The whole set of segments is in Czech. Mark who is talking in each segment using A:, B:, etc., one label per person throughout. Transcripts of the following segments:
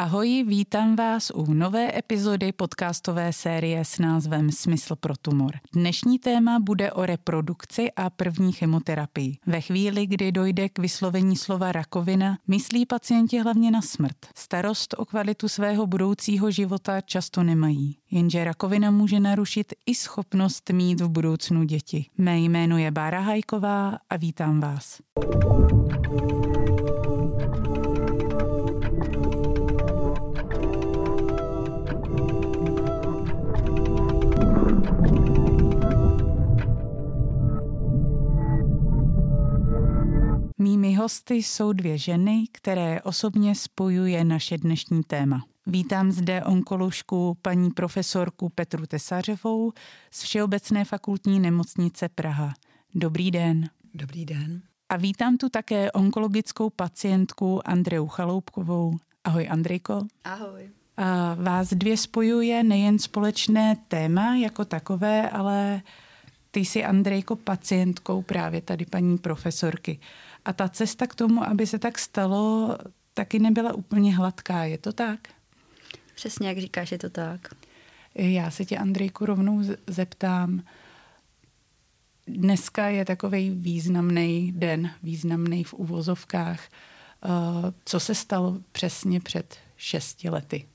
A: Ahoj, vítám vás u nové epizody podcastové série s názvem Smysl pro tumor. Dnešní téma bude o reprodukci a první chemoterapii. Ve chvíli, kdy dojde k vyslovení slova rakovina, myslí pacienti hlavně na smrt. Starost o kvalitu svého budoucího života často nemají. Jenže rakovina může narušit i schopnost mít v budoucnu děti. Mé jméno je Bára Hajková a vítám vás. Mými hosty jsou dvě ženy, které osobně spojuje naše dnešní téma. Vítám zde onkoložku paní profesorku Petru Tesařovou z Všeobecné fakultní nemocnice Praha. Dobrý den.
B: Dobrý den.
A: A vítám tu také onkologickou pacientku Andreu Chaloupkovou. Ahoj Andrejko.
C: Ahoj.
A: A vás dvě spojuje nejen společné téma jako takové, ale ty jsi Andrejko pacientkou právě tady paní profesorky. A ta cesta k tomu, aby se tak stalo, taky nebyla úplně hladká. Je to tak?
C: Přesně, jak říkáš, je to tak.
A: Já se tě, Andrejku, rovnou zeptám. Dneska je takový významný den, významný v uvozovkách. Eh, co se stalo přesně před šesti lety?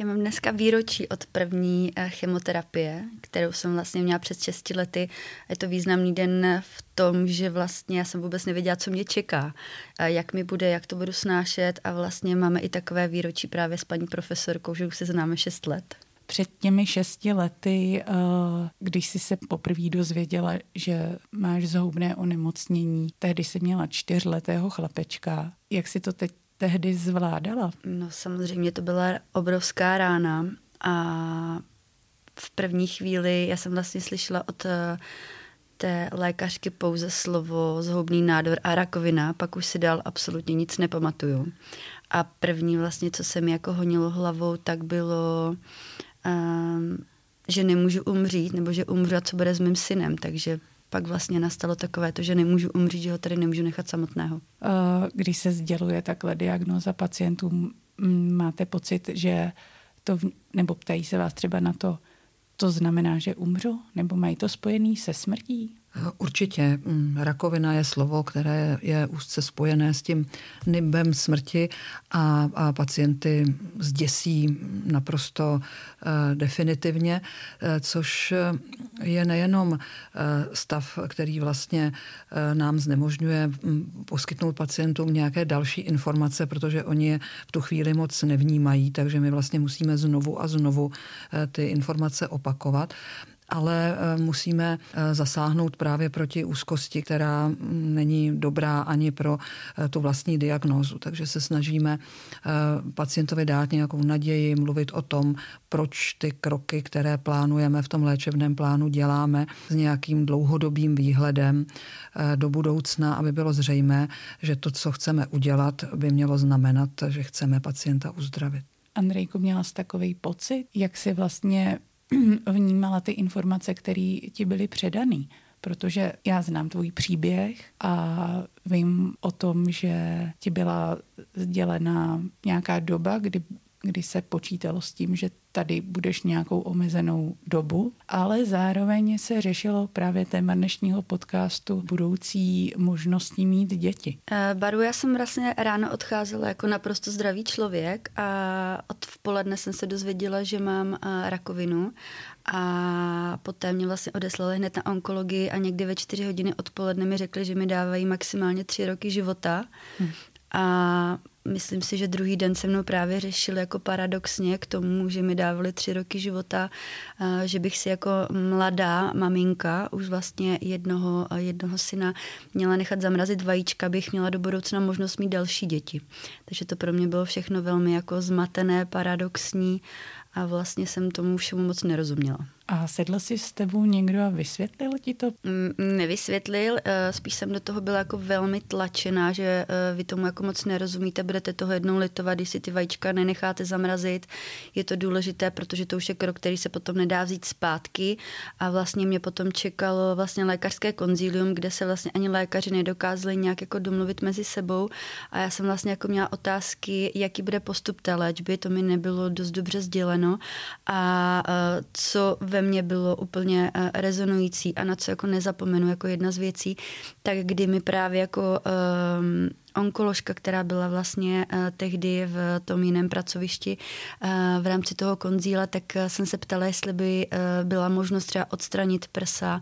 C: Já mám dneska výročí od první eh, chemoterapie, kterou jsem vlastně měla před 6 lety. Je to významný den v tom, že vlastně já jsem vůbec nevěděla, co mě čeká, jak mi bude, jak to budu snášet a vlastně máme i takové výročí právě s paní profesorkou, že už se známe 6 let.
A: Před těmi šesti lety, eh, když jsi se poprvé dozvěděla, že máš zhoubné onemocnění, tehdy jsi měla čtyřletého chlapečka. Jak si to teď tehdy zvládala?
C: No samozřejmě to byla obrovská rána a v první chvíli já jsem vlastně slyšela od eh, té lékařky pouze slovo zhoubný nádor a rakovina, pak už si dal absolutně nic nepamatuju. A první vlastně, co se mi jako honilo hlavou, tak bylo, um, že nemůžu umřít, nebo že umřu a co bude s mým synem, takže pak vlastně nastalo takové to, že nemůžu umřít, že ho tady nemůžu nechat samotného.
A: Když se sděluje takhle diagnoza pacientům, máte pocit, že to, nebo ptají se vás třeba na to, to znamená, že umřu? Nebo mají to spojený se smrtí?
B: Určitě. Mm, rakovina je slovo, které je úzce spojené s tím nimbem smrti a, a pacienty zděsí naprosto uh, definitivně, uh, což je nejenom stav, který vlastně nám znemožňuje um, poskytnout pacientům nějaké další informace, protože oni je v tu chvíli moc nevnímají, takže my vlastně musíme znovu a znovu ty informace opakovat ale eh, musíme eh, zasáhnout právě proti úzkosti, která mm, není dobrá ani pro eh, tu vlastní diagnózu. Takže se snažíme pacientovi dát nějakou naději, mluvit o tom, proč ty kroky, které plánujeme v tom léčebném plánu, děláme s nějakým dlouhodobým výhledem do budoucna, aby bylo zřejmé, že to, co chceme udělat, by mělo znamenat, že chceme pacienta uzdravit.
A: Andrejku, měla jsi takový pocit, jak si vlastně vnímala ty informace, které ti byly předané. Protože já znám tvůj příběh a vím o tom, že ti byla sdělena nějaká doba, kdy kdy se počítalo s tím, že tady budeš nějakou omezenou dobu, ale zároveň se řešilo právě téma dnešního podcastu budoucí možností mít děti.
C: Eh, Baru, já jsem vlastně ráno odcházela jako naprosto zdravý člověk a od v poledne jsem se dozvěděla, že mám eh, rakovinu a poté mě vlastně odeslali hned na onkologii a někdy ve čtyři hodiny odpoledne mi řekli, že mi dávají maximálně tři roky života. Hmm. A myslím si, že druhý den se mnou právě řešil jako paradoxně k tomu, že mi dávali tři roky života, že bych si jako mladá maminka už vlastně jednoho, jednoho syna měla nechat zamrazit vajíčka, bych měla do budoucna možnost mít další děti. Takže to pro mě bylo všechno velmi jako zmatené, paradoxní a vlastně jsem tomu všemu moc nerozuměla.
A: A sedl si s tebou někdo a vysvětlil ti to?
C: Mm, nevysvětlil, eh, spíš jsem do toho byla jako velmi tlačená, že eh, vy tomu jako moc nerozumíte, budete toho jednou litovat, když si ty vajíčka nenecháte zamrazit. Je to důležité, protože to už je krok, který se potom nedá vzít zpátky a vlastně mě potom čekalo vlastně lékařské konzílium, kde se vlastně ani lékaři nedokázali nějak jako domluvit mezi sebou a já jsem vlastně jako měla otázky, jaký bude postup té léčby, to mi nebylo dost dobře sděleno a eh, co ve mně bylo úplně rezonující a na co jako nezapomenu jako jedna z věcí, tak kdy mi právě jako um, onkoložka, která byla vlastně uh, tehdy v tom jiném pracovišti uh, v rámci toho konzíla, tak jsem se ptala, jestli by byla možnost třeba odstranit prsa,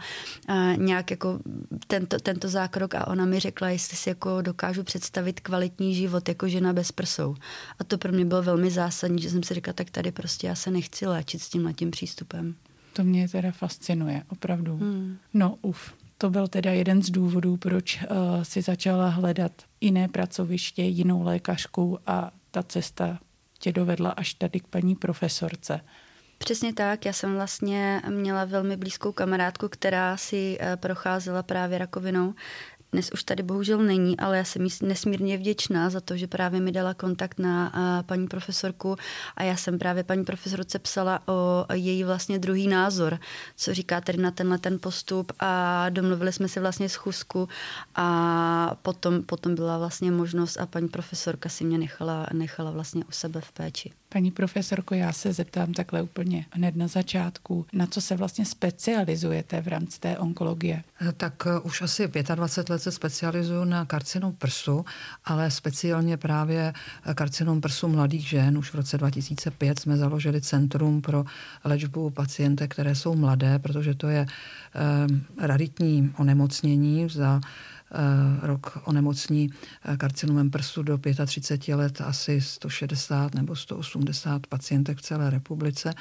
C: nějak jako tento, tento zákrok a ona mi řekla, jestli si jako dokážu představit kvalitní život jako žena bez prsou. A to pro mě bylo velmi zásadní, že jsem si říkala, tak tady prostě já se nechci léčit s tím přístupem.
A: To mě teda fascinuje, opravdu. Hmm. No, uf. To byl teda jeden z důvodů, proč uh, si začala hledat jiné pracoviště, jinou lékařku a ta cesta tě dovedla až tady k paní profesorce.
C: Přesně tak, já jsem vlastně měla velmi blízkou kamarádku, která si eh, procházela právě rakovinou dnes už tady bohužel není, ale já jsem jí nesmírně vděčná za to, že právě mi dala kontakt na paní profesorku a já jsem právě paní profesorce psala o její vlastně druhý názor, co říká tedy na tenhle ten postup a domluvili jsme si vlastně schůzku a potom, potom byla vlastně možnost a paní profesorka si mě nechala, nechala vlastně u sebe v péči.
A: Paní profesorko, já se zeptám takhle úplně hned na začátku, na co se vlastně specializujete v rámci té onkologie?
B: Tak už asi 25 let se specializuju na karcinom prsu, ale speciálně právě eh, karcinom prsu mladých žen. Už v roce 2005 jsme založili Centrum pro léčbu pacientek, které jsou mladé, protože to je eh, raritní onemocnění za Eh, rok onemocní eh, karcinomem prsu do 35 let asi 160 nebo 180 pacientek v celé republice,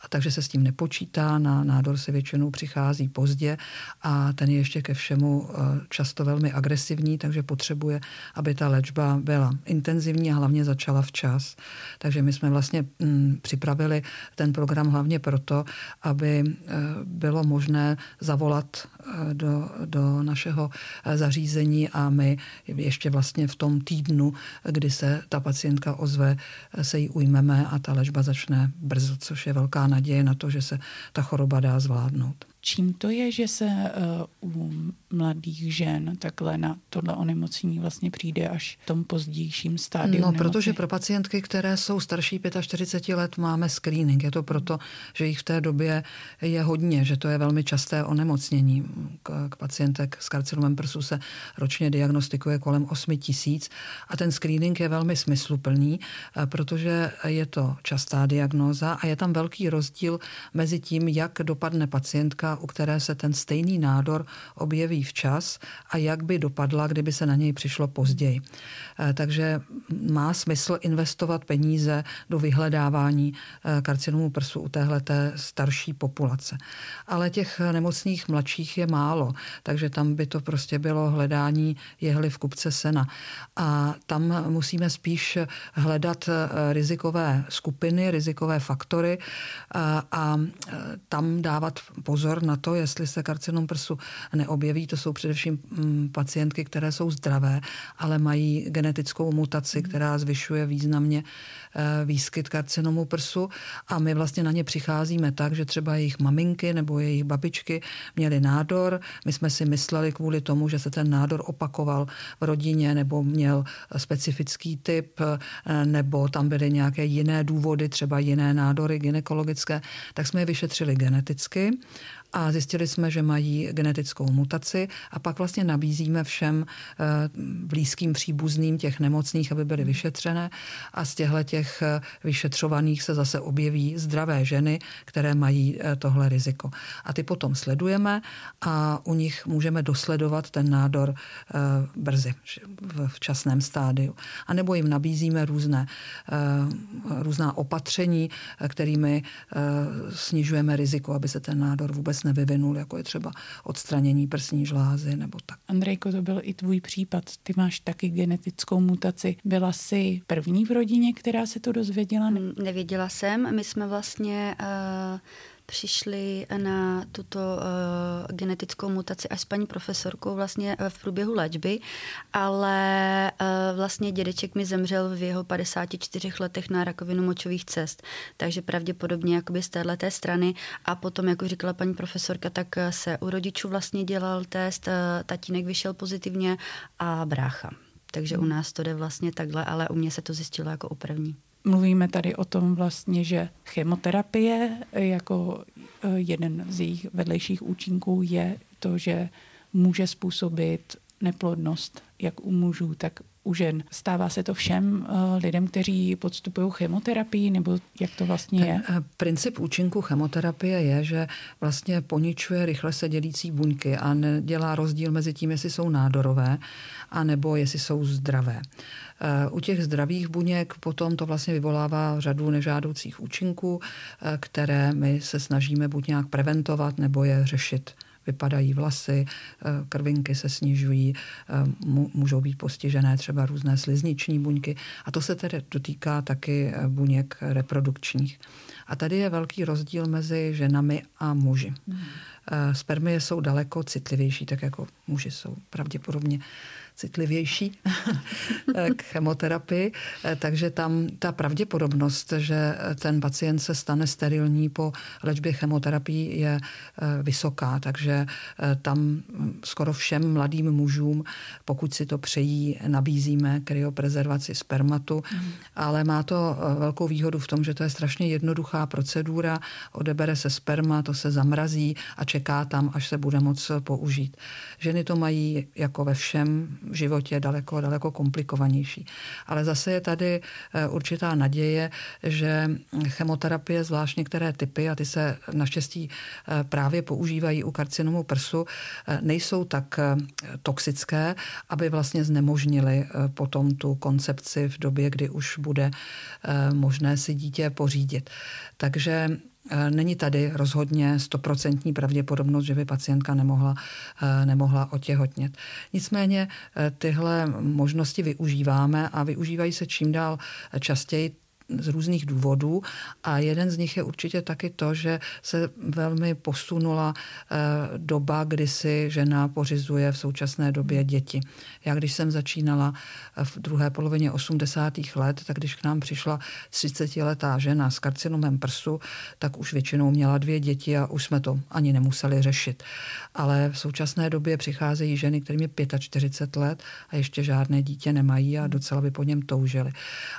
B: a takže se s tím nepočítá, na nádor se většinou přichází pozdě a ten je ještě ke všemu eh, často velmi agresivní, takže potřebuje, aby ta léčba byla intenzivní a hlavně začala včas. Takže my jsme vlastně mm, připravili ten program hlavně proto, aby bylo možné zavolat do, do našeho zařízení a my ještě vlastně v tom týdnu, kdy se ta pacientka ozve, se jí ujmeme a ta léčba začne brzo, což je velká naděje na to, že se ta choroba dá zvládnout.
A: Čím to je, že se uh, u mladých žen takhle na tohle onemocnění vlastně přijde až v tom pozdějším stádiu?
B: No, nemoci? protože pro pacientky, které jsou starší 45 let, máme screening. Je to proto, že jich v té době je hodně, že to je velmi časté onemocnění. K, k pacientek s karcinomem prsu se ročně diagnostikuje kolem 8 tisíc a ten screening je velmi smysluplný, eh, protože je to častá diagnóza a je tam velký rozdíl mezi tím, jak dopadne pacientka u které se ten stejný nádor objeví včas a jak by dopadla, kdyby se na něj přišlo později. Eh, takže má smysl investovat peníze do vyhledávání eh, karcinomu prsu u téhleté starší populace. Ale těch nemocných mladších je málo, takže tam by to prostě bylo hledání jehly v kupce sena. A tam musíme spíš hledat eh, rizikové skupiny, rizikové faktory a tam dávat pozor na to, jestli se karcinom prsu neobjeví. To jsou především mm, pacientky, které jsou zdravé, ale mají genetickou mutaci, která zvyšuje významně eh, výskyt karcinomu prsu a my vlastně na ně přicházíme tak, že třeba jejich maminky nebo jejich babičky měly nádor. My jsme si mysleli kvůli tomu, že se ten nádor opakoval v rodině nebo měl specifický typ eh, nebo tam byly nějaké jiné důvody, třeba jiné nádory gynekologické, tak jsme je vyšetřili geneticky a zjistili jsme, že mají genetickou mutaci a pak vlastně nabízíme všem eh, blízkým příbuzným těch nemocných, aby byly vyšetřené a z těchto těch eh, vyšetřovaných se zase objeví zdravé ženy, které mají eh, tohle riziko. A ty potom sledujeme a u nich můžeme dosledovat ten nádor brzy, v včasném stádiu. A nebo jim nabízíme různé, různá opatření, kterými snižujeme riziko, aby se ten nádor vůbec nevyvinul, jako je třeba odstranění prsní žlázy nebo tak.
A: Andrejko, to byl i tvůj případ. Ty máš taky genetickou mutaci. Byla jsi první v rodině, která se to dozvěděla?
C: Nevěděla jsem. My jsme vlastně uh, přišli na tuto uh, genetickou mutaci až s paní profesorkou vlastně v průběhu léčby, ale uh, vlastně dědeček mi zemřel v jeho 54 letech na rakovinu močových cest, takže pravděpodobně jakoby z téhle strany a potom, jako říkala paní profesorka, tak se u rodičů vlastně dělal test, uh, tatínek vyšel pozitivně a brácha. Takže u hmm. nás to jde vlastně takhle, ale u mě se to zjistilo jako u první.
A: Mluvíme tady o tom vlastně, že chemoterapie jako eh, jeden z jejich vedlejších účinků je to, že může způsobit neplodnost jak u mužů, tak u žen. Stává se to všem uh, lidem, kteří podstupují chemoterapii, nebo jak to vlastně Ten, je?
B: Uh, princip účinku chemoterapie je, že vlastně poničuje rychle se dělící buňky a nedělá rozdíl mezi tím, jestli jsou nádorové, anebo jestli jsou zdravé. Uh, u těch zdravých buněk potom to vlastně vyvolává řadu nežádoucích účinků, které my se snažíme buď nějak preventovat, nebo je řešit vypadají vlasy, eh, krvinky se snižují, eh, můžou být postižené třeba různé slizniční buňky a to se tedy dotýká taky eh, buněk reprodukčních. A tady je velký rozdíl mezi ženami a muži. Hmm. Spermie jsou daleko citlivější, tak jako muži jsou pravděpodobně citlivější k chemoterapii, takže tam ta pravděpodobnost, že ten pacient se stane sterilní po léčbě chemoterapii je eh, vysoká, takže eh, tam skoro všem mladým mužům, pokud si to přejí, nabízíme kryoprezervaci spermatu, mm. ale má to eh, velkou výhodu v tom, že to je strašně jednoduchá procedura, odebere se sperma, to se zamrazí a čeká tam, až se bude moc použít. Ženy to mají jako ve všem životě daleko, daleko komplikovanější. Ale zase je tady eh, určitá naděje, že chemoterapie, zvlášť některé typy, a ty se naštěstí eh, právě používají u karcinomu prsu, eh, nejsou tak toxické, aby vlastně znemožnili potom tu koncepci v době, kdy už bude možné si dítě pořídit. Takže není tady rozhodně stoprocentní pravděpodobnost, že by pacientka nemohla, eh, nemohla otěhotnět. Nicméně eh, tyhle možnosti využíváme a využívají se čím dál častěji z různých důvodů a jeden z nich je určitě taky to, že se velmi posunula eh, doba, kdy si žena pořizuje v současné době děti. Já když jsem začínala v druhé polovině 80. let, tak když k nám přišla 30-letá žena s karcinomem prsu, tak už většinou měla dvě děti a už jsme to ani nemuseli řešit. Ale v současné době přicházejí ženy, kterým je 45 let a ještě žádné dítě nemají a docela by po něm toužili.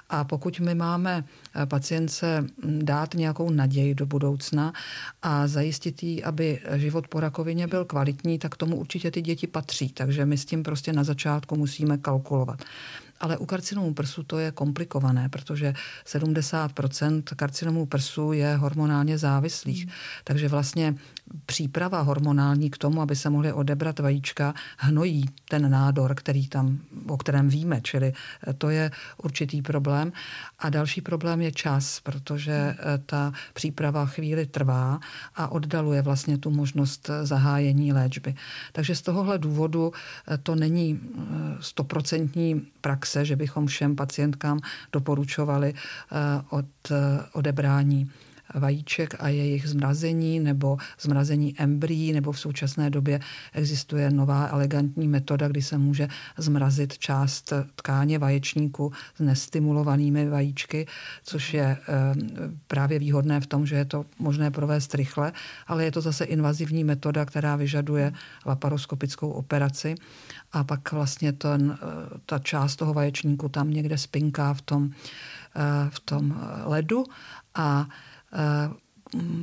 B: A pokud my máme Eh, pacientce mm, dát nějakou naději do budoucna a zajistit jí, aby život po rakovině byl kvalitní, tak tomu určitě ty děti patří. Takže my s tím prostě na začátku musíme kalkulovat. Ale u karcinomu prsu to je komplikované, protože 70% karcinomů prsu je hormonálně závislých. Hmm. Takže vlastně příprava hormonální k tomu, aby se mohly odebrat vajíčka, hnojí ten nádor, který tam, o kterém víme, čili eh, to je určitý problém. A další problém je čas, protože eh, ta příprava chvíli trvá a oddaluje vlastně tu možnost eh, zahájení léčby. Takže z tohohle důvodu to není stoprocentní praxe, že bychom všem pacientkám doporučovali od odebrání vajíček a jejich zmrazení nebo zmrazení embryí, nebo v současné době existuje nová elegantní metoda, kdy se může zmrazit část tkáně vaječníku s nestimulovanými vajíčky, což je eh, právě výhodné v tom, že je to možné provést rychle, ale je to zase invazivní metoda, která vyžaduje laparoskopickou operaci. A pak vlastně ten, eh, ta část toho vaječníku tam někde spinká v tom, eh, v tom ledu a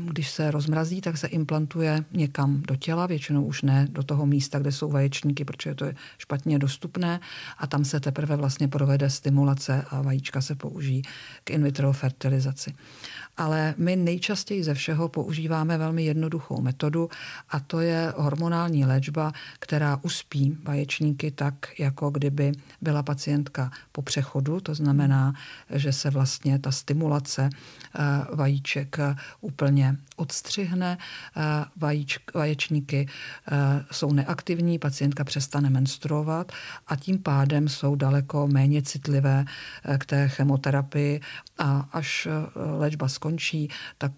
B: když se rozmrazí, tak se implantuje někam do těla, většinou už ne do toho místa, kde jsou vaječníky, protože to je špatně dostupné a tam se teprve vlastně provede stimulace a vajíčka se použijí k in vitro fertilizaci. Ale my nejčastěji ze všeho používáme velmi jednoduchou metodu a to je hormonální léčba, která uspí vaječníky tak, jako kdyby byla pacientka po přechodu. To znamená, že se vlastně ta stimulace eh, vajíček úplně odstřihne vajíč, vaječníky, jsou neaktivní, pacientka přestane menstruovat a tím pádem jsou daleko méně citlivé k té chemoterapii a až léčba skončí, tak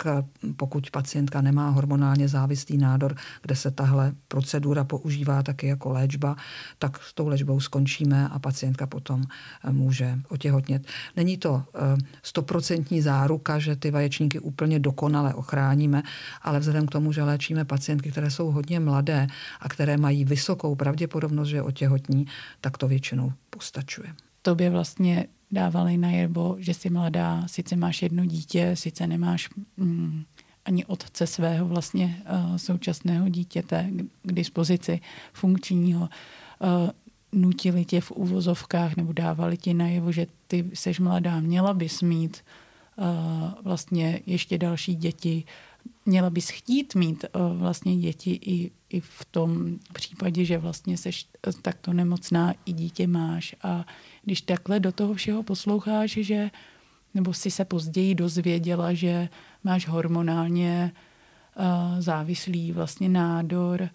B: pokud pacientka nemá hormonálně závislý nádor, kde se tahle procedura používá taky jako léčba, tak s tou léčbou skončíme a pacientka potom může otěhotnět. Není to stoprocentní záruka, že ty vaječníky úplně dokonale ochráníme, ale vzhledem k tomu, že léčíme pacientky, které jsou hodně mladé a které mají vysokou pravděpodobnost, že otěhotní, tak to většinou postačuje.
A: Tobě vlastně dávali najevo, že jsi mladá, sice máš jedno dítě, sice nemáš mm, ani otce svého vlastně uh, současného dítěte k, dispozici funkčního. Uh, nutili tě v úvozovkách nebo dávali ti najevo, že ty seš mladá, měla bys mít uh, vlastně ještě další děti, měla bys chtít mít uh, vlastně děti i, i v tom případě, že vlastně seš takto nemocná, i dítě máš. A když takhle do toho všeho posloucháš, že nebo si se později dozvěděla, že máš hormonálně uh, závislý vlastně nádor,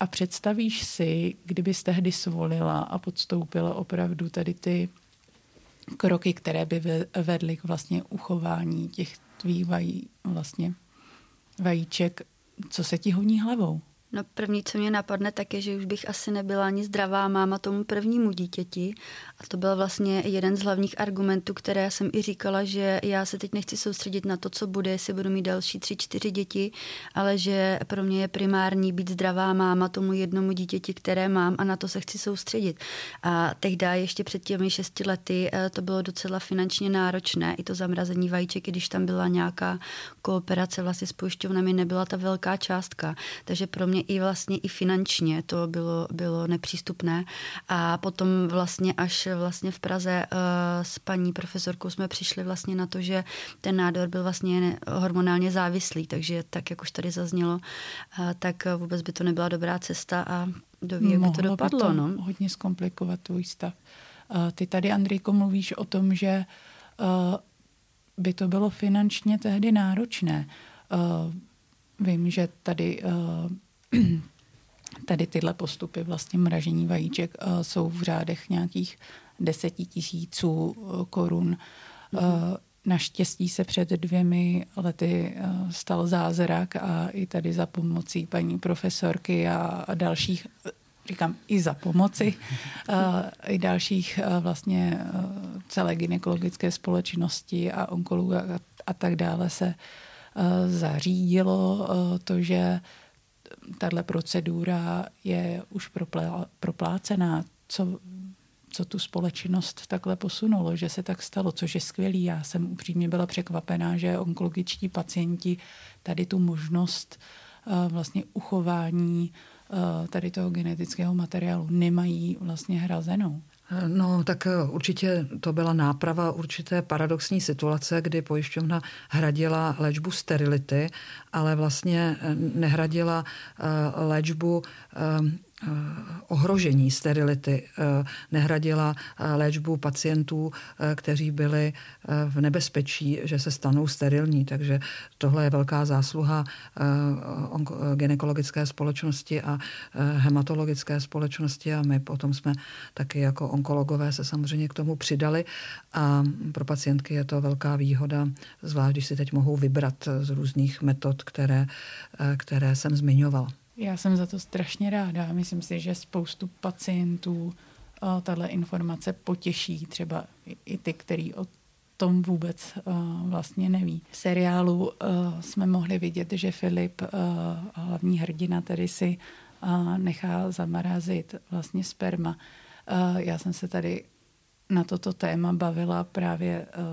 A: a představíš si, kdybys tehdy svolila a podstoupila opravdu tady ty kroky, které by vedly k vlastně uchování těch tvých vají, vlastně vajíček, co se ti honí hlavou?
C: No první, co mě napadne, tak je, že už bych asi nebyla ani zdravá máma tomu prvnímu dítěti. A to byl vlastně jeden z hlavních argumentů, které jsem i říkala, že já se teď nechci soustředit na to, co bude, jestli budu mít další tři, čtyři děti, ale že pro mě je primární být zdravá máma tomu jednomu dítěti, které mám a na to se chci soustředit. A tehdy ještě před těmi šesti lety eh, to bylo docela finančně náročné, i to zamrazení vajíček, když tam byla nějaká kooperace vlastně s pojišťovnami, nebyla ta velká částka. Takže pro mě i vlastně i finančně to bylo, bylo nepřístupné. A potom vlastně až vlastně v Praze uh, s paní profesorkou jsme přišli vlastně na to, že ten nádor byl vlastně hormonálně závislý, takže tak, jak už tady zaznělo, uh, tak vůbec by to nebyla dobrá cesta a doví, jak by to dopadlo. By to
A: no. hodně zkomplikovat tvůj stav. Uh, ty tady, Andrejko, mluvíš o tom, že uh, by to bylo finančně tehdy náročné. Uh, vím, že tady tady tyhle postupy vlastně mražení vajíček uh, jsou v řádech nějakých deseti tisíců uh, korun. Mm-hmm. Naštěstí se před dvěmi lety stal zázrak a i tady za pomocí paní profesorky a, a dalších, říkám i za pomoci, i dalších vlastně celé gynekologické společnosti a onkologů a, a tak dále se zařídilo to, že tahle procedura je už proplá, proplácená. Co, co tu společnost takhle posunulo, že se tak stalo, což je skvělý. Já jsem upřímně byla překvapená, že onkologičtí pacienti tady tu možnost uh, vlastně uchování uh, tady toho genetického materiálu nemají vlastně hrazenou.
B: No, tak eh, určitě to byla náprava určité paradoxní situace, kdy pojišťovna hradila léčbu sterility, ale vlastně nehradila léčbu Eh, ohrožení sterility eh, nehradila eh, léčbu pacientů, kteří byli v nebezpečí, že se stanou sterilní. Takže tohle je velká zásluha gynekologické společnosti a hematologické společnosti a my potom jsme taky jako onkologové se samozřejmě k tomu přidali a pro pacientky je to velká výhoda, zvlášť když si teď mohou vybrat z různých metod, které, které jsem zmiňovala.
A: Já jsem za to strašně ráda. Myslím si, že spoustu pacientů uh, tahle informace potěší, třeba i ty, který o tom vůbec uh, vlastně neví. V seriálu uh, jsme mohli vidět, že Filip, hlavní hrdina, tedy si nechá zamrazit vlastně sperma. Já jsem se tady na toto téma bavila právě uh,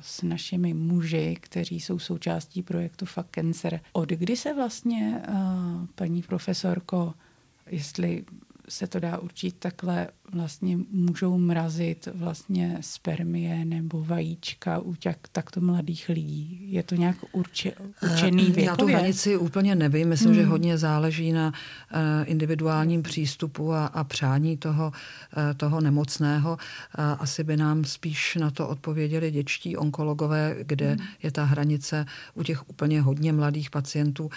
A: s našimi muži, kteří jsou součástí projektu Fuck Cancer. Od kdy se vlastně, uh, paní profesorko, jestli se to dá určit takhle, vlastně můžou mrazit vlastně spermie nebo vajíčka u těch takto mladých lidí? Je to nějak urči, určený věkově?
B: Já tu hranici úplně nevím. Myslím, hmm. že hodně záleží na uh, individuálním přístupu a, a přání toho, uh, toho nemocného. Uh, asi by nám spíš na to odpověděli děčtí onkologové, kde hmm. je ta hranice u těch úplně hodně mladých pacientů.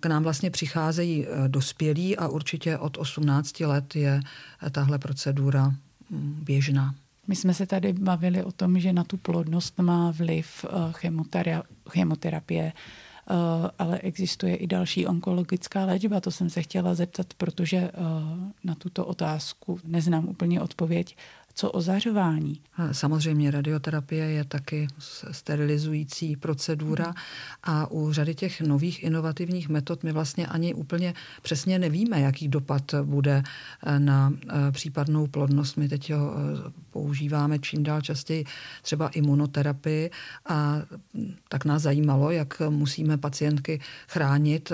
B: K nám vlastně přicházejí dospělí a určitě od 18 let je tahle procedura mm, běžná.
A: My jsme se tady bavili o tom, že na tu plodnost má vliv eh, chemoterapie, eh, ale existuje i další onkologická léčba. To jsem se chtěla zeptat, protože eh, na tuto otázku neznám úplně odpověď. Co ozařování?
B: Samozřejmě radioterapie je taky sterilizující procedura hmm. a u řady těch nových inovativních metod my vlastně ani úplně přesně nevíme, jaký dopad bude eh, na eh, případnou plodnost. My teď ho eh, používáme čím dál častěji třeba imunoterapii a hm, tak nás zajímalo, jak musíme pacientky chránit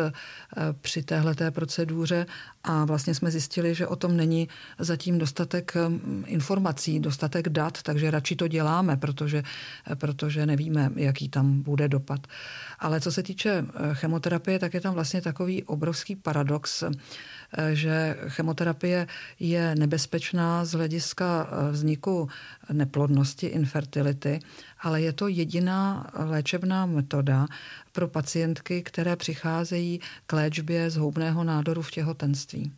B: při téhleté proceduře a vlastně jsme zjistili, že o tom není zatím dostatek hm, informací, dostatek dat, takže radši to děláme, protože, protože nevíme, jaký tam bude dopad. Ale co se týče eh, chemoterapie, tak je tam vlastně takový obrovský paradox, eh, že chemoterapie je nebezpečná z hlediska eh, vzniku neplodnosti, infertility, ale je to jediná léčebná metoda pro pacientky, které přicházejí k léčbě zhoubného nádoru v těhotenství.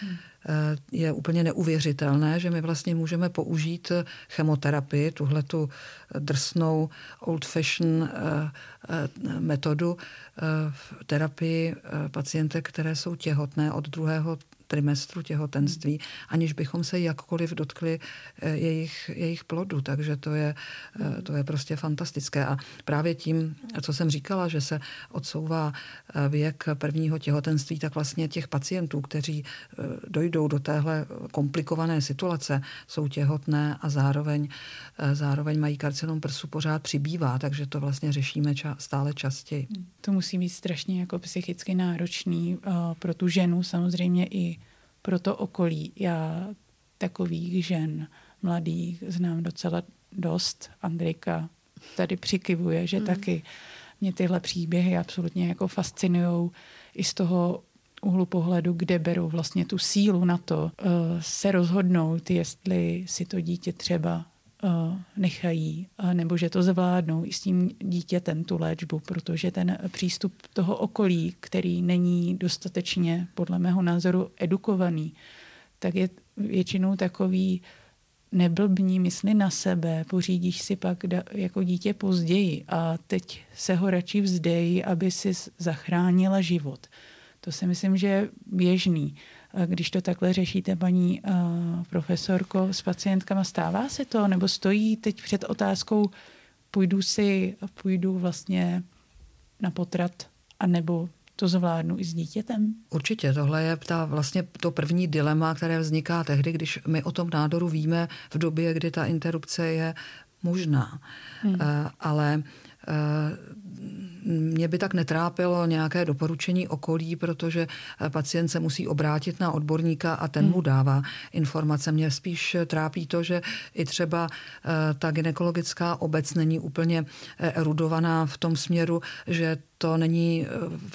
B: Hmm. Eh, je úplně neuvěřitelné, že my vlastně můžeme použít chemoterapii, tuhle tu drsnou old fashion eh, eh, metodu v terapii pacientek, které jsou těhotné od druhého trimestru těhotenství, aniž bychom se jakkoliv dotkli eh, jejich, jejich plodu. Takže to je, eh, to je prostě fantastické. A právě tím, co jsem říkala, že se odsouvá eh, věk prvního těhotenství, tak vlastně těch pacientů, kteří dojdou do téhle komplikované situace, jsou těhotné a zároveň, zároveň mají karcinom prsu, pořád přibývá, takže to vlastně řešíme ča- stále častěji.
A: To musí být strašně jako psychicky náročný pro tu ženu, samozřejmě i pro to okolí. Já takových žen mladých znám docela dost. Andrejka tady přikivuje, že mm. taky mě tyhle příběhy absolutně jako fascinují i z toho úhlu pohledu, kde berou vlastně tu sílu na to uh, se rozhodnout, jestli si to dítě třeba nechají, uh, nebo že to zvládnou i s tím dítětem tu léčbu, protože ten přístup toho okolí, který není dostatečně, podle mého názoru, edukovaný, tak je většinou takový neblbní mysli na sebe, pořídíš si pak jako dítě později a teď se ho radši vzdej, aby si zachránila život. To si myslím, že je běžný. Když to takhle řešíte, paní uh, profesorko, s pacientkama, stává se to? Nebo stojí teď před otázkou, půjdu si, půjdu vlastně na potrat, anebo to zvládnu i s dítětem?
B: Určitě, tohle je ta, vlastně to první dilema, které vzniká tehdy, když my o tom nádoru víme v době, kdy ta interrupce je možná. Hmm. Uh, ale mě by tak netrápilo nějaké doporučení okolí, protože eh, pacient se musí obrátit na odborníka a ten mu hmm. dává informace. Mě spíš trápí to, že i třeba eh, ta ginekologická obec není úplně eh, erudovaná v tom směru, že to není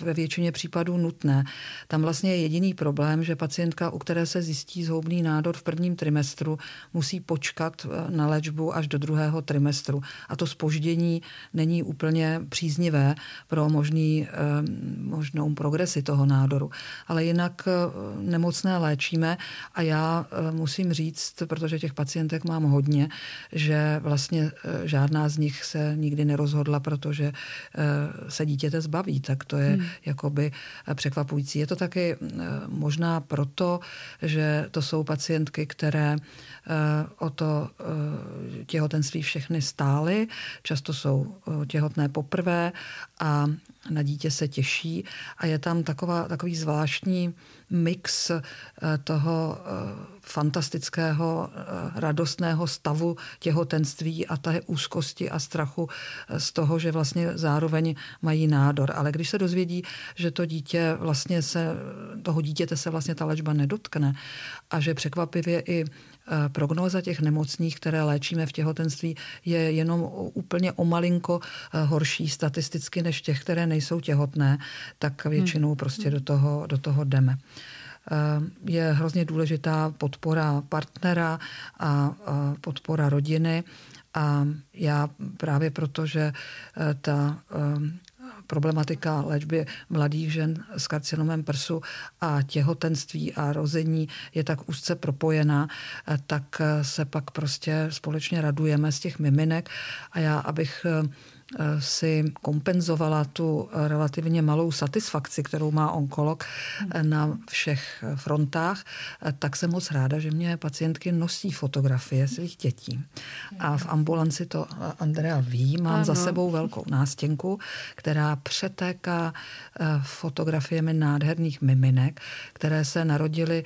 B: ve většině případů nutné. Tam vlastně je jediný problém, že pacientka, u které se zjistí zhoubný nádor v prvním trimestru, musí počkat na léčbu až do druhého trimestru. A to spoždění není úplně příznivé pro možný, eh, možnou progresi toho nádoru. Ale jinak eh, nemocné léčíme a já eh, musím říct, protože těch pacientek mám hodně, že vlastně žádná z nich se nikdy nerozhodla, protože se dítěte zbaví, tak to je hmm. jakoby překvapující. Je to taky možná proto, že to jsou pacientky, které o to těhotenství všechny stály, často jsou těhotné poprvé a na dítě se těší. A je tam taková, takový zvláštní mix eh, toho eh, fantastického, eh, radostného stavu těhotenství a té úzkosti a strachu z toho, že vlastně zároveň mají nádor, ale když se dozvědí, že to dítě vlastně se, toho dítěte se vlastně ta léčba nedotkne a že překvapivě i Eh, prognóza těch nemocných, které léčíme v těhotenství, je jenom úplně o malinko eh, horší statisticky než těch, které nejsou těhotné, tak většinou hmm. prostě do toho, do toho jdeme eh, je hrozně důležitá podpora partnera a podpora rodiny. A já právě proto, že ta problematika léčby mladých žen s karcinomem prsu a těhotenství a rození je tak úzce propojená, tak se pak prostě společně radujeme z těch miminek a já, abych Eh, si kompenzovala tu relativně malou satisfakci, kterou má onkolog eh, na všech frontách, eh, tak jsem moc ráda, že mě pacientky nosí fotografie svých dětí. A v ambulanci to Andrea ví, mám ano. za sebou velkou nástěnku, která přetéká fotografiemi nádherných miminek, které se narodily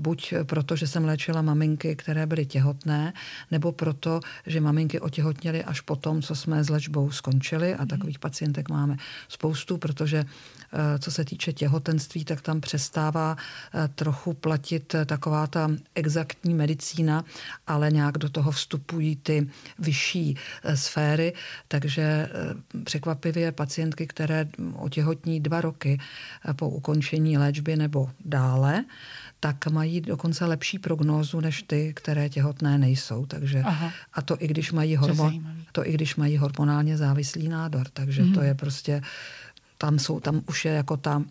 B: buď proto, že jsem léčila maminky, které byly těhotné, nebo proto, že maminky otěhotněly až potom, co jsme s léčbou skončili a takových pacientek máme spoustu, protože eh, co se týče těhotenství, tak tam přestává eh, trochu platit eh, taková ta exaktní medicína, ale nějak do toho vstupují ty vyšší sféry, takže překvapivě pacientky, které otěhotní dva roky po ukončení léčby nebo dále, tak mají dokonce lepší prognózu než ty, které těhotné nejsou. Takže, Aha. a to i když mají hormon, to i když mají hormonálně závislý nádor. Takže mm. to je prostě, tam, jsou, tam už je jako ta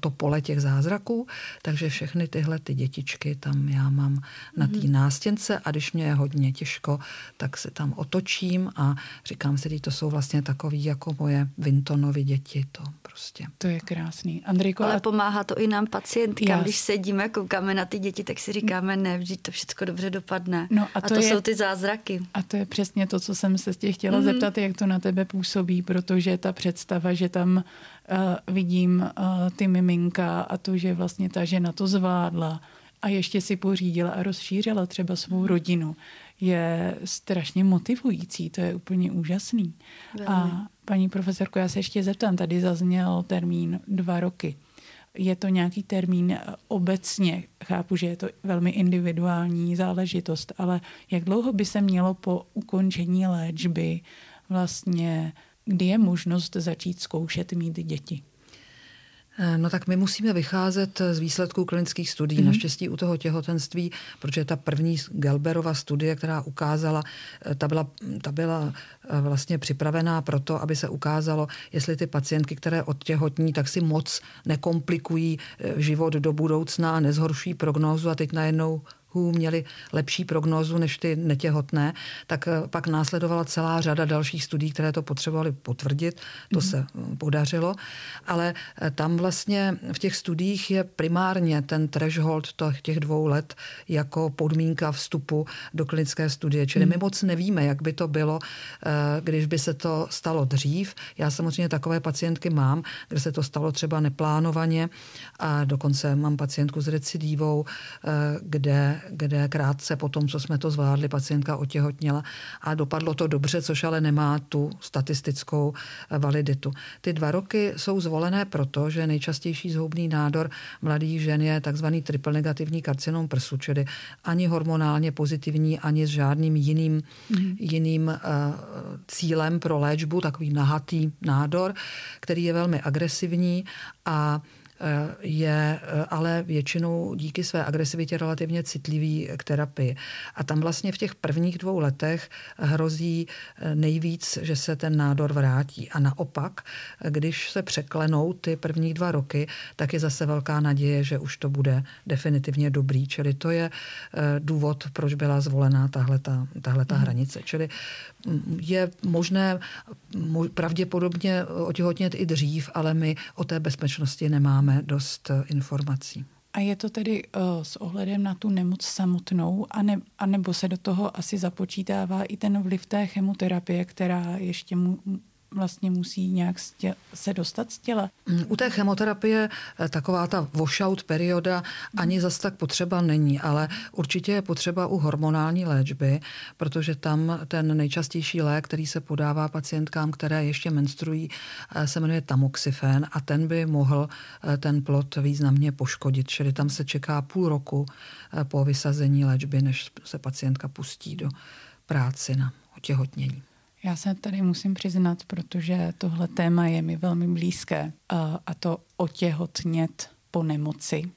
B: to pole těch zázraků, takže všechny tyhle ty dětičky tam já mám na té mhm. nástěnce a když mě je hodně těžko, tak se tam otočím a říkám si, že to jsou vlastně takový jako moje Vintonovy děti, to prostě.
A: To je krásný. Andrejko,
C: Ale pomáhá to i nám pacientkám, když sedíme, koukáme na ty děti, tak si říkáme, ne, vždyť to všechno dobře dopadne. No a, to, a to je, jsou ty zázraky.
A: A to je přesně to, co jsem se tě chtěla mm-hmm. zeptat, jak to na tebe působí, protože ta představa, že tam uh, vidím uh, ty miminka a to, že vlastně ta žena to zvládla a ještě si pořídila a rozšířila třeba svou rodinu, je strašně motivující, to je úplně úžasný. Velmi. A paní profesorko, já se ještě zeptám, tady zazněl termín dva roky. Je to nějaký termín eh, obecně, chápu, že je to velmi individuální záležitost, ale jak dlouho by se mělo po ukončení léčby vlastně kdy je možnost začít zkoušet mít děti?
B: Eh, no tak my musíme vycházet z výsledků klinických studií, mm-hmm. naštěstí u toho těhotenství, protože ta první Gelberova studie, která ukázala, eh, ta byla, ta byla eh, vlastně připravená pro to, aby se ukázalo, jestli ty pacientky, které odtěhotní, tak si moc nekomplikují život do budoucna a nezhorší prognózu a teď najednou měli lepší prognózu než ty netěhotné, tak eh, pak následovala celá řada dalších studií, které to potřebovaly potvrdit. To mm. se eh, podařilo. Ale eh, tam vlastně v těch studiích je primárně ten threshold těch dvou let jako podmínka vstupu do klinické studie. Čili mm. my moc nevíme, jak by to bylo, když by se to stalo dřív. Já samozřejmě takové pacientky mám, kde se to stalo třeba neplánovaně a dokonce mám pacientku s recidívou, kde kde krátce po tom, co jsme to zvládli, pacientka otěhotněla a dopadlo to dobře, což ale nemá tu statistickou eh, validitu. Ty dva roky jsou zvolené proto, že nejčastější zhoubný nádor mladých žen je takzvaný triple negativní karcinom prsu, čili ani hormonálně pozitivní, ani s žádným jiným, mm. jiným uh, cílem pro léčbu, takový nahatý nádor, který je velmi agresivní a je eh, ale většinou díky své agresivitě relativně citlivý k terapii. A tam vlastně v těch prvních dvou letech hrozí eh, nejvíc, že se ten nádor vrátí. A naopak, když se překlenou ty první dva roky, tak je zase velká naděje, že už to bude definitivně dobrý. Čili to je důvod, proč byla zvolená tahle ta mhm. hranice. Čili je možné pravděpodobně otěhotnět i dřív, ale my o té bezpečnosti nemáme dost eh, informací.
A: A je to tedy uh, s ohledem na tu nemoc samotnou, ane, anebo se do toho asi započítává i ten vliv té chemoterapie, která ještě mu, vlastně musí nějak se dostat z těla.
B: Mm, u té chemoterapie eh, taková ta washout perioda ani zas tak potřeba není, ale určitě je potřeba u hormonální léčby, protože tam ten nejčastější lék, který se podává pacientkám, které ještě menstruují, eh, se jmenuje tamoxifen a ten by mohl eh, ten plod významně poškodit. Čili tam se čeká půl roku po vysazení léčby, než se pacientka pustí do práci na otěhotnění.
A: Já se tady musím přiznat, protože tohle téma je mi velmi blízké a, to otěhotnět po nemoci,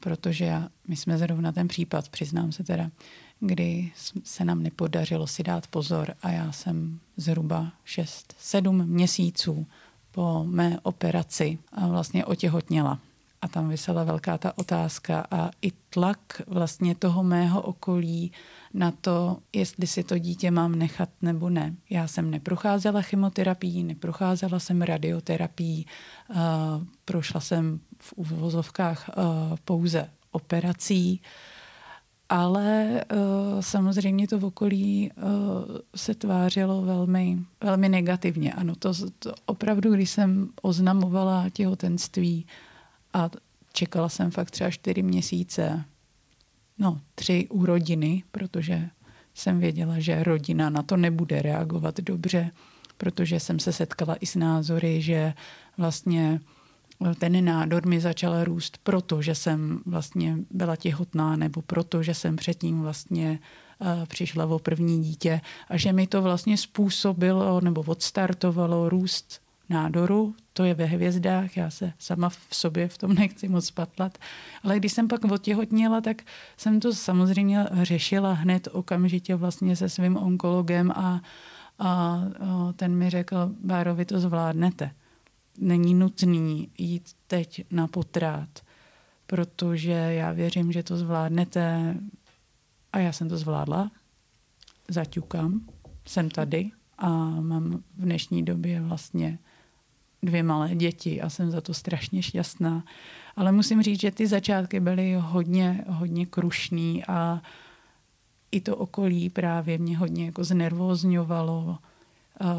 A: protože my jsme zrovna ten případ, přiznám se teda, kdy se nám nepodařilo si dát pozor a já jsem zhruba 6-7 měsíců po mé operaci vlastně otěhotněla. A tam vysela velká ta otázka a i tlak vlastně toho mého okolí na to, jestli si to dítě mám nechat nebo ne. Já jsem neprocházela chemoterapií, neprocházela jsem radioterapií, uh, prošla jsem v uvozovkách uh, pouze operací, ale uh, samozřejmě to v okolí uh, se tvářilo velmi, velmi negativně. Ano, to, to opravdu, když jsem oznamovala těhotenství a čekala jsem fakt třeba čtyři měsíce, no, tři u rodiny, protože jsem věděla, že rodina na to nebude reagovat dobře, protože jsem se setkala i s názory, že vlastně ten nádor mi začal růst, protože jsem vlastně byla těhotná nebo proto, že jsem předtím vlastně uh, přišla o první dítě a že mi to vlastně způsobilo nebo odstartovalo růst nádoru, to je ve hvězdách, já se sama v sobě v tom nechci moc patlat. Ale když jsem pak otěhotněla, tak jsem to samozřejmě řešila hned okamžitě vlastně se svým onkologem a, a, ten mi řekl, Báro, vy to zvládnete. Není nutný jít teď na potrát, protože já věřím, že to zvládnete a já jsem to zvládla. Zaťukám, jsem tady a mám v dnešní době vlastně dvě malé děti a jsem za to strašně šťastná. Ale musím říct, že ty začátky byly hodně, hodně krušný a i to okolí právě mě hodně jako znervózňovalo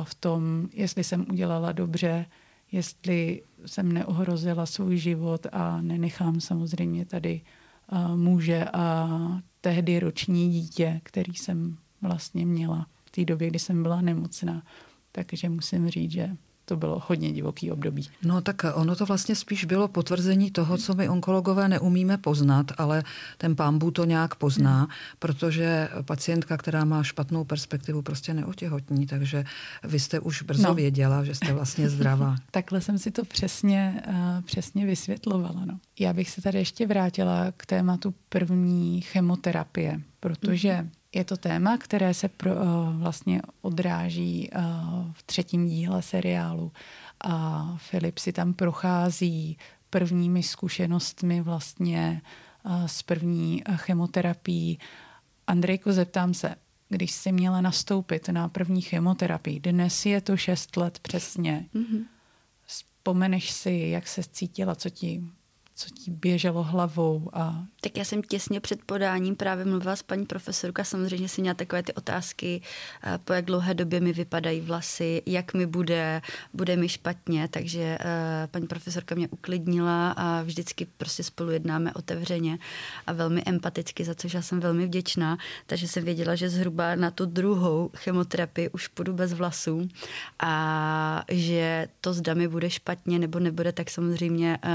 A: v tom, jestli jsem udělala dobře, jestli jsem neohrozila svůj život a nenechám samozřejmě tady muže a tehdy roční dítě, který jsem vlastně měla v té době, kdy jsem byla nemocná. Takže musím říct, že to bylo hodně divoký období.
B: No tak ono to vlastně spíš bylo potvrzení toho, co my onkologové neumíme poznat, ale ten pámbu to nějak pozná, protože pacientka, která má špatnou perspektivu, prostě neotěhotní, takže vy jste už brzo no. věděla, že jste vlastně zdravá.
A: Takhle jsem si to přesně, uh, přesně vysvětlovala. No. Já bych se tady ještě vrátila k tématu první chemoterapie, protože mm-hmm je to téma, které se pro, uh, vlastně odráží uh, v třetím díle seriálu a Filip si tam prochází prvními zkušenostmi vlastně uh, s první chemoterapií. Andrejko, zeptám se, když jsi měla nastoupit na první chemoterapii, dnes je to šest let přesně, mm-hmm. vzpomeneš si, jak se cítila, co ti co ti běželo hlavou? A...
C: Tak já jsem těsně před podáním právě mluvila s paní profesorka, samozřejmě si měla takové ty otázky, eh, po jak dlouhé době mi vypadají vlasy, jak mi bude, bude mi špatně, takže eh, paní profesorka mě uklidnila a vždycky prostě spolu jednáme otevřeně a velmi empaticky, za což já jsem velmi vděčná, takže jsem věděla, že zhruba na tu druhou chemoterapii už půjdu bez vlasů a že to zda mi bude špatně nebo nebude, tak samozřejmě uh,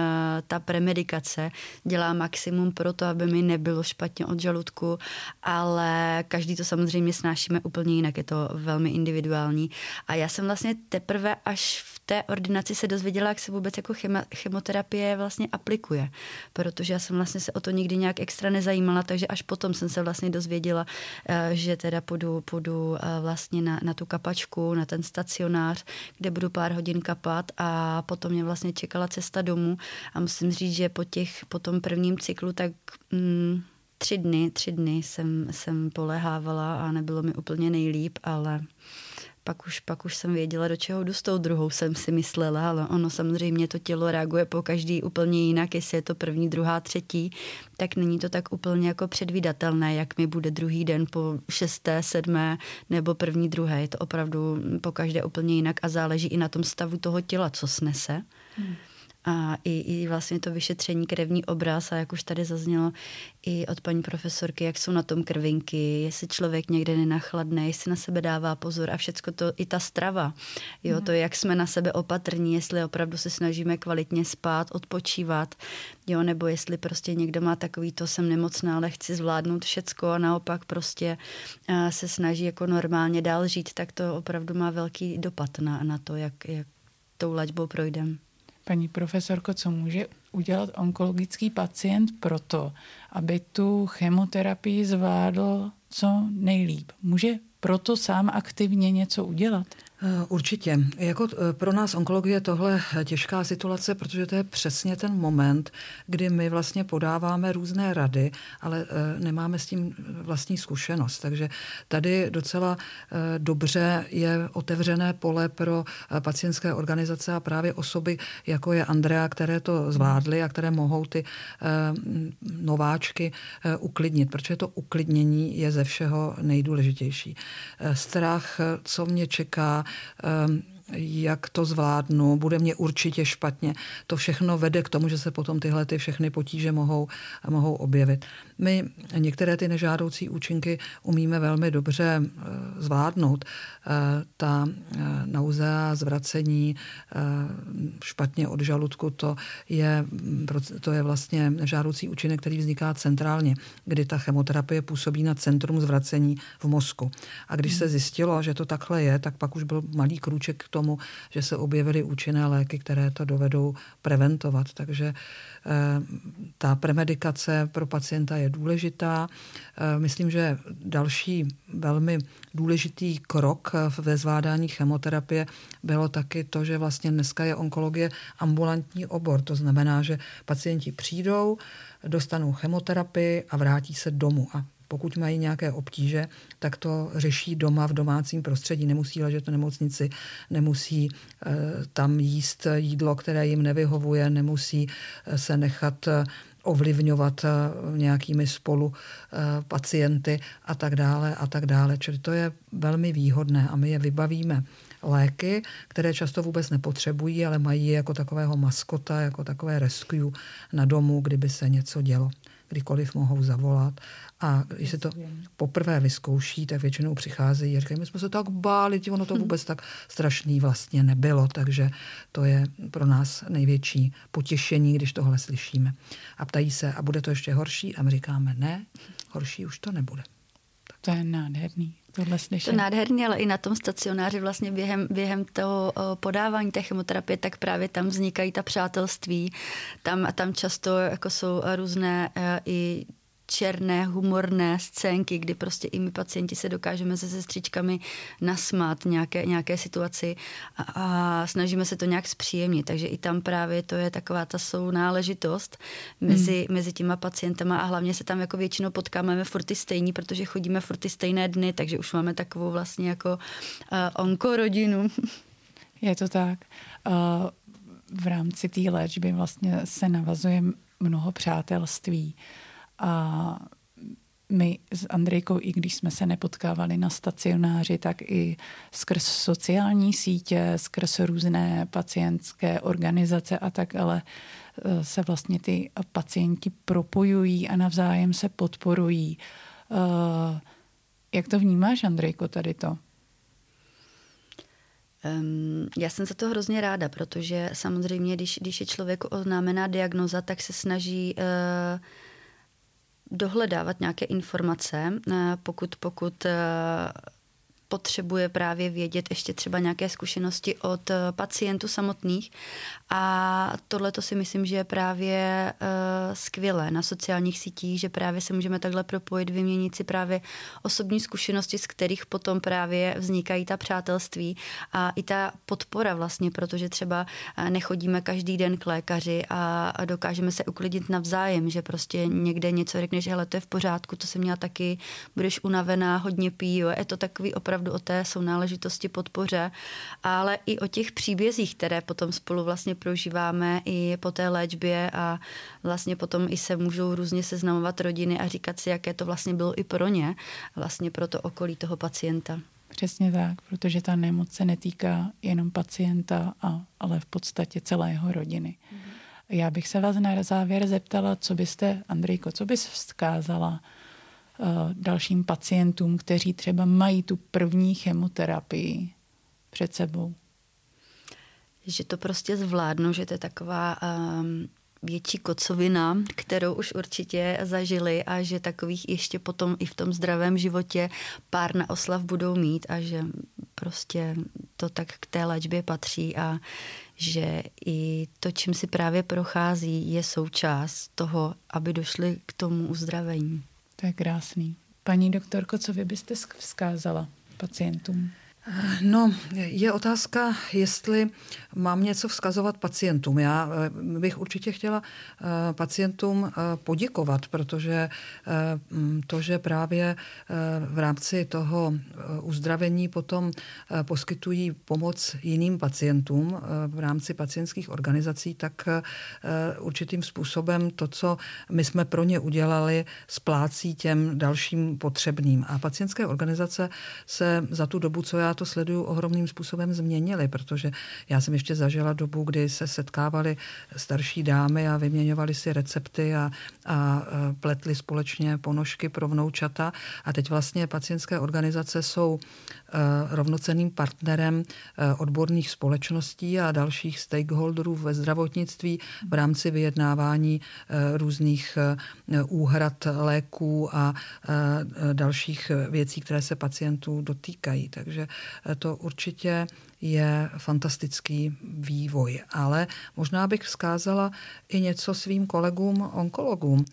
C: ta premeditace medikace, dělá maximum pro to, aby mi nebylo špatně od žaludku, ale každý to samozřejmě snášíme úplně jinak, je to velmi individuální. A já jsem vlastně teprve až v té ordinaci se dozvěděla, jak se vůbec jako chemoterapie vlastně aplikuje, protože já jsem vlastně se o to nikdy nějak extra nezajímala, takže až potom jsem se vlastně dozvěděla, eh, že teda půjdu, půjdu eh, vlastně na, na tu kapačku, na ten stacionář, kde budu pár hodin kapat a potom mě vlastně čekala cesta domů a musím říct, že po, těch, po tom prvním cyklu tak mm, tři dny, tři dny jsem, jsem polehávala a nebylo mi úplně nejlíp, ale pak už, pak už jsem věděla, do čeho jdu s tou druhou, jsem si myslela, ale ono samozřejmě to tělo reaguje po každý úplně jinak, jestli je to první, druhá, třetí, tak není to tak úplně jako předvídatelné, jak mi bude druhý den po šesté, sedmé nebo první, druhé. Je to opravdu po každé úplně jinak a záleží i na tom stavu toho těla, co snese. Hmm a i, i vlastně to vyšetření krevní obraz a jak už tady zaznělo i od paní profesorky, jak jsou na tom krvinky, jestli člověk někde nenachladne, jestli na sebe dává pozor a všecko to, i ta strava, jo, mm. to, jak jsme na sebe opatrní, jestli opravdu se snažíme kvalitně spát, odpočívat, jo, nebo jestli prostě někdo má takový, to jsem nemocná, ale chci zvládnout všecko a naopak prostě a se snaží jako normálně dál žít, tak to opravdu má velký dopad na, na to, jak, jak tou laťbou projdeme.
A: Paní profesorko, co může udělat onkologický pacient proto, aby tu chemoterapii zvládl co nejlíp? Může proto sám aktivně něco udělat?
B: Eh, určitě. Jako eh, pro nás onkologie je tohle těžká situace, protože to je přesně ten moment, kdy my vlastně podáváme různé rady, ale eh, nemáme s tím vlastní zkušenost. Takže tady docela dobře je otevřené pole pro pacientské organizace a právě osoby, jako je Andrea, které to zvládly a které mohou ty nováčky uklidnit, protože to uklidnění je ze všeho nejdůležitější. Strach, co mě čeká, jak to zvládnu, bude mě určitě špatně. To všechno vede k tomu, že se potom tyhle ty všechny potíže mohou, mohou objevit. My některé ty nežádoucí účinky umíme velmi dobře eh, zvládnout. Eh, ta eh, nauzea, zvracení špatně od žaludku, to je, to je vlastně nežádoucí účinek, který vzniká centrálně, kdy ta chemoterapie působí na centrum zvracení v mozku. A když se zjistilo, že to takhle je, tak pak už byl malý krůček k tomu, že se objevily účinné léky, které to dovedou preventovat. Takže ta premedikace pro pacienta je důležitá. Eh, myslím, že další velmi důležitý krok ve zvládání chemoterapie bylo taky to, že vlastně dneska je onkologie ambulantní obor. To znamená, že pacienti přijdou, dostanou chemoterapii a vrátí se domů. A pokud mají nějaké obtíže, tak to řeší doma v domácím prostředí. Nemusí ležet v nemocnici, nemusí eh, tam jíst jídlo, které jim nevyhovuje, nemusí eh, se nechat eh, ovlivňovat nějakými spolu pacienty a tak dále a tak dále. Čili to je velmi výhodné a my je vybavíme léky, které často vůbec nepotřebují, ale mají jako takového maskota, jako takové rescue na domu, kdyby se něco dělo kdykoliv mohou zavolat. A když se to poprvé vyzkouší, tak většinou přicházejí a říkají, my jsme se tak báli, ono to vůbec tak strašný vlastně nebylo, takže to je pro nás největší potěšení, když tohle slyšíme. A ptají se, a bude to ještě horší? A my říkáme, ne, horší už to nebude.
A: To je nádherný tohle.
C: To nádherně, ale i na tom stacionáři vlastně během, během toho podávání té chemoterapie, tak právě tam vznikají ta přátelství. Tam, tam často jako jsou různé e, i černé, humorné scénky, kdy prostě i my pacienti se dokážeme se sestřičkami nasmát nějaké, nějaké situaci a, a snažíme se to nějak zpříjemnit. Takže i tam právě to je taková ta sounáležitost mezi, hmm. mezi těma pacientama a hlavně se tam jako většinou potkáme furt ty stejní, protože chodíme furt ty stejné dny, takže už máme takovou vlastně jako uh, onkorodinu.
A: Je to tak. Uh, v rámci té léčby vlastně se navazuje mnoho přátelství. A my s Andrejkou, i když jsme se nepotkávali na stacionáři, tak i skrz sociální sítě, skrz různé pacientské organizace a tak, ale e, se vlastně ty pacienti propojují a navzájem se podporují. E, jak to vnímáš, Andrejko, tady to?
C: Já jsem za to hrozně ráda, protože samozřejmě, když, když je člověku oznámená diagnoza, tak se snaží uh, dohledávat nějaké informace, eh, pokud, pokud eh, potřebuje právě vědět ještě třeba nějaké zkušenosti od eh, pacientů samotných. A tohle to si myslím, že je právě uh, skvělé na sociálních sítích, že právě se můžeme takhle propojit, vyměnit si právě osobní zkušenosti, z kterých potom právě vznikají ta přátelství a i ta podpora vlastně, protože třeba eh, nechodíme každý den k lékaři a, dokážeme se uklidit navzájem, že prostě někde něco řekneš, hele, to je v pořádku, to jsem měla taky, budeš unavená, hodně pí, jo. je to takový opravdu opravdu o té sounáležitosti, podpoře, ale i o těch příbězích, které potom spolu vlastně prožíváme i po té léčbě a vlastně potom i se můžou různě seznamovat rodiny a říkat si, jaké to vlastně bylo i pro ně, vlastně pro to okolí toho pacienta.
A: Přesně tak, protože ta nemoc se netýká jenom pacienta, a, ale v podstatě celé jeho rodiny. Mm-hmm. Já bych se vás na závěr zeptala, co byste, Andrejko, co bys vzkázala dalším pacientům, kteří třeba mají tu první chemoterapii před sebou?
C: Že to prostě zvládnu, že to je taková um, větší kocovina, kterou už určitě zažili a že takových ještě potom i v tom zdravém životě pár na oslav budou mít a že prostě to tak k té léčbě patří a že i to, čím si právě prochází, je součást toho, aby došli k tomu uzdravení.
A: To je krásný. Paní doktorko, co vy byste vzkázala pacientům?
B: No, je otázka, jestli mám něco vzkazovat pacientům. Já eh, bych určitě chtěla eh, pacientům eh, poděkovat, protože to, že právě v rámci toho uzdravení potom poskytují pomoc jiným pacientům v rámci pacientských organizací, tak určitým způsobem to, co my jsme pro ně udělali, splácí těm dalším potřebným. A pacientské organizace se za tu dobu, co já to sleduju, ohromným způsobem změnily, protože já jsem ještě zažila dobu, kdy se setkávaly starší dámy a vyměňovali si recepty a, a pletli společně ponožky pro vnoučata. A teď vlastně pacientské organizace jsou e, rovnocenným partnerem e, odborných společností a dalších stakeholderů ve zdravotnictví v rámci vyjednávání e, různých úhrad léků a dalších věcí, které se pacientů dotýkají. Takže to určitě je fantastický vývoj. Ale možná bych vzkázala i něco svým kolegům onkologům,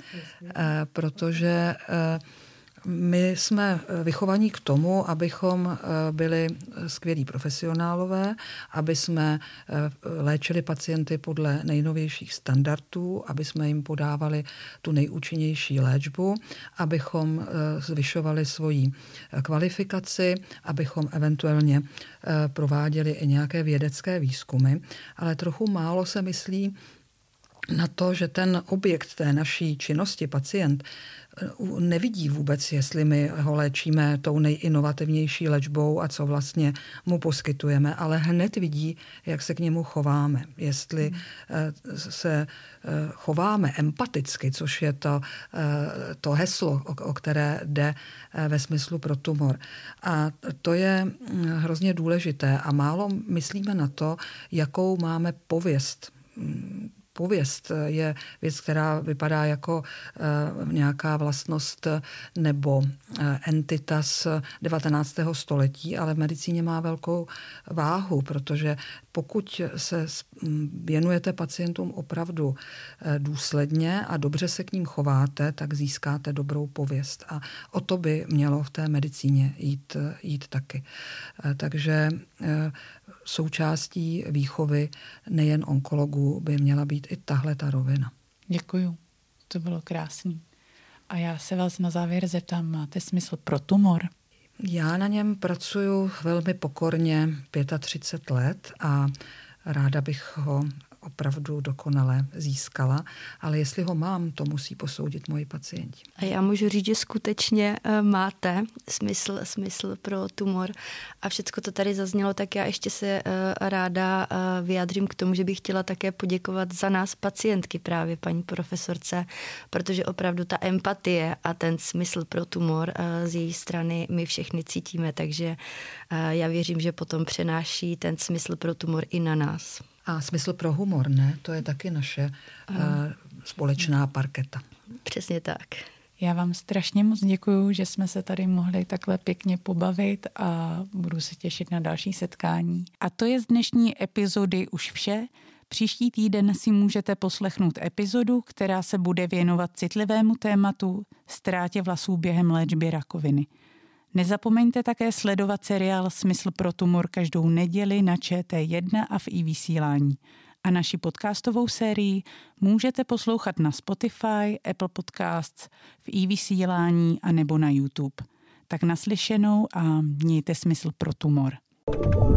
B: eh, protože eh, my jsme eh, vychovaní k tomu, abychom eh, byli skvělí profesionálové, aby jsme eh, léčili pacienty podle nejnovějších standardů, aby jsme jim podávali tu nejúčinnější léčbu, abychom zvyšovali svoji kvalifikaci, abychom eventuálně prováděli i nějaké vědecké výzkumy, ale trochu málo se myslí na to, že ten objekt té naší činnosti, pacient, nevidí vůbec, jestli my ho léčíme tou nejinovativnější léčbou a co vlastně mu poskytujeme, ale hned vidí, jak se k němu chováme. Jestli hmm. eh, se eh, chováme empaticky, což je to, eh, to heslo, o které jde ve smyslu pro tumor. A to je hm, hrozně důležité a málo myslíme na to, jakou máme pověst hm, pověst je věc, která vypadá jako uh, nějaká vlastnost nebo uh, entita z 19. století, ale v medicíně má velkou váhu, protože pokud se věnujete pacientům opravdu důsledně a dobře se k ním chováte, tak získáte dobrou pověst. A o to by mělo v té medicíně jít, jít taky. Takže součástí výchovy nejen onkologů by měla být i tahle ta rovina.
A: Děkuju, to bylo krásný. A já se vás na závěr zeptám, máte smysl pro tumor?
B: Já na něm pracuji velmi pokorně 35 let a ráda bych ho opravdu dokonale získala, ale jestli ho mám, to musí posoudit moji pacienti.
C: A já můžu říct, že skutečně eh, máte smysl, smysl pro tumor a všechno to tady zaznělo, tak já ještě se eh, ráda eh, vyjádřím k tomu, že bych chtěla také poděkovat za nás pacientky právě paní profesorce, protože opravdu ta empatie a ten smysl pro tumor z její strany my všechny cítíme, takže já věřím, že potom přenáší ten smysl pro tumor i na nás.
B: A smysl pro humor, ne? To je taky naše uh, společná parketa.
C: Přesně tak.
A: Já vám strašně moc děkuji, že jsme se tady mohli takhle pěkně pobavit a budu se těšit na další setkání. A to je z dnešní epizody už vše. Příští týden si můžete poslechnout epizodu, která se bude věnovat citlivému tématu ztrátě vlasů během léčby rakoviny. Nezapomeňte také sledovat seriál Smysl pro tumor každou neděli na ČT1 a v i vysílání. A naši podcastovou sérii můžete poslouchat na Spotify, Apple Podcasts, v i vysílání a nebo na YouTube. Tak naslyšenou a mějte smysl pro tumor. thank you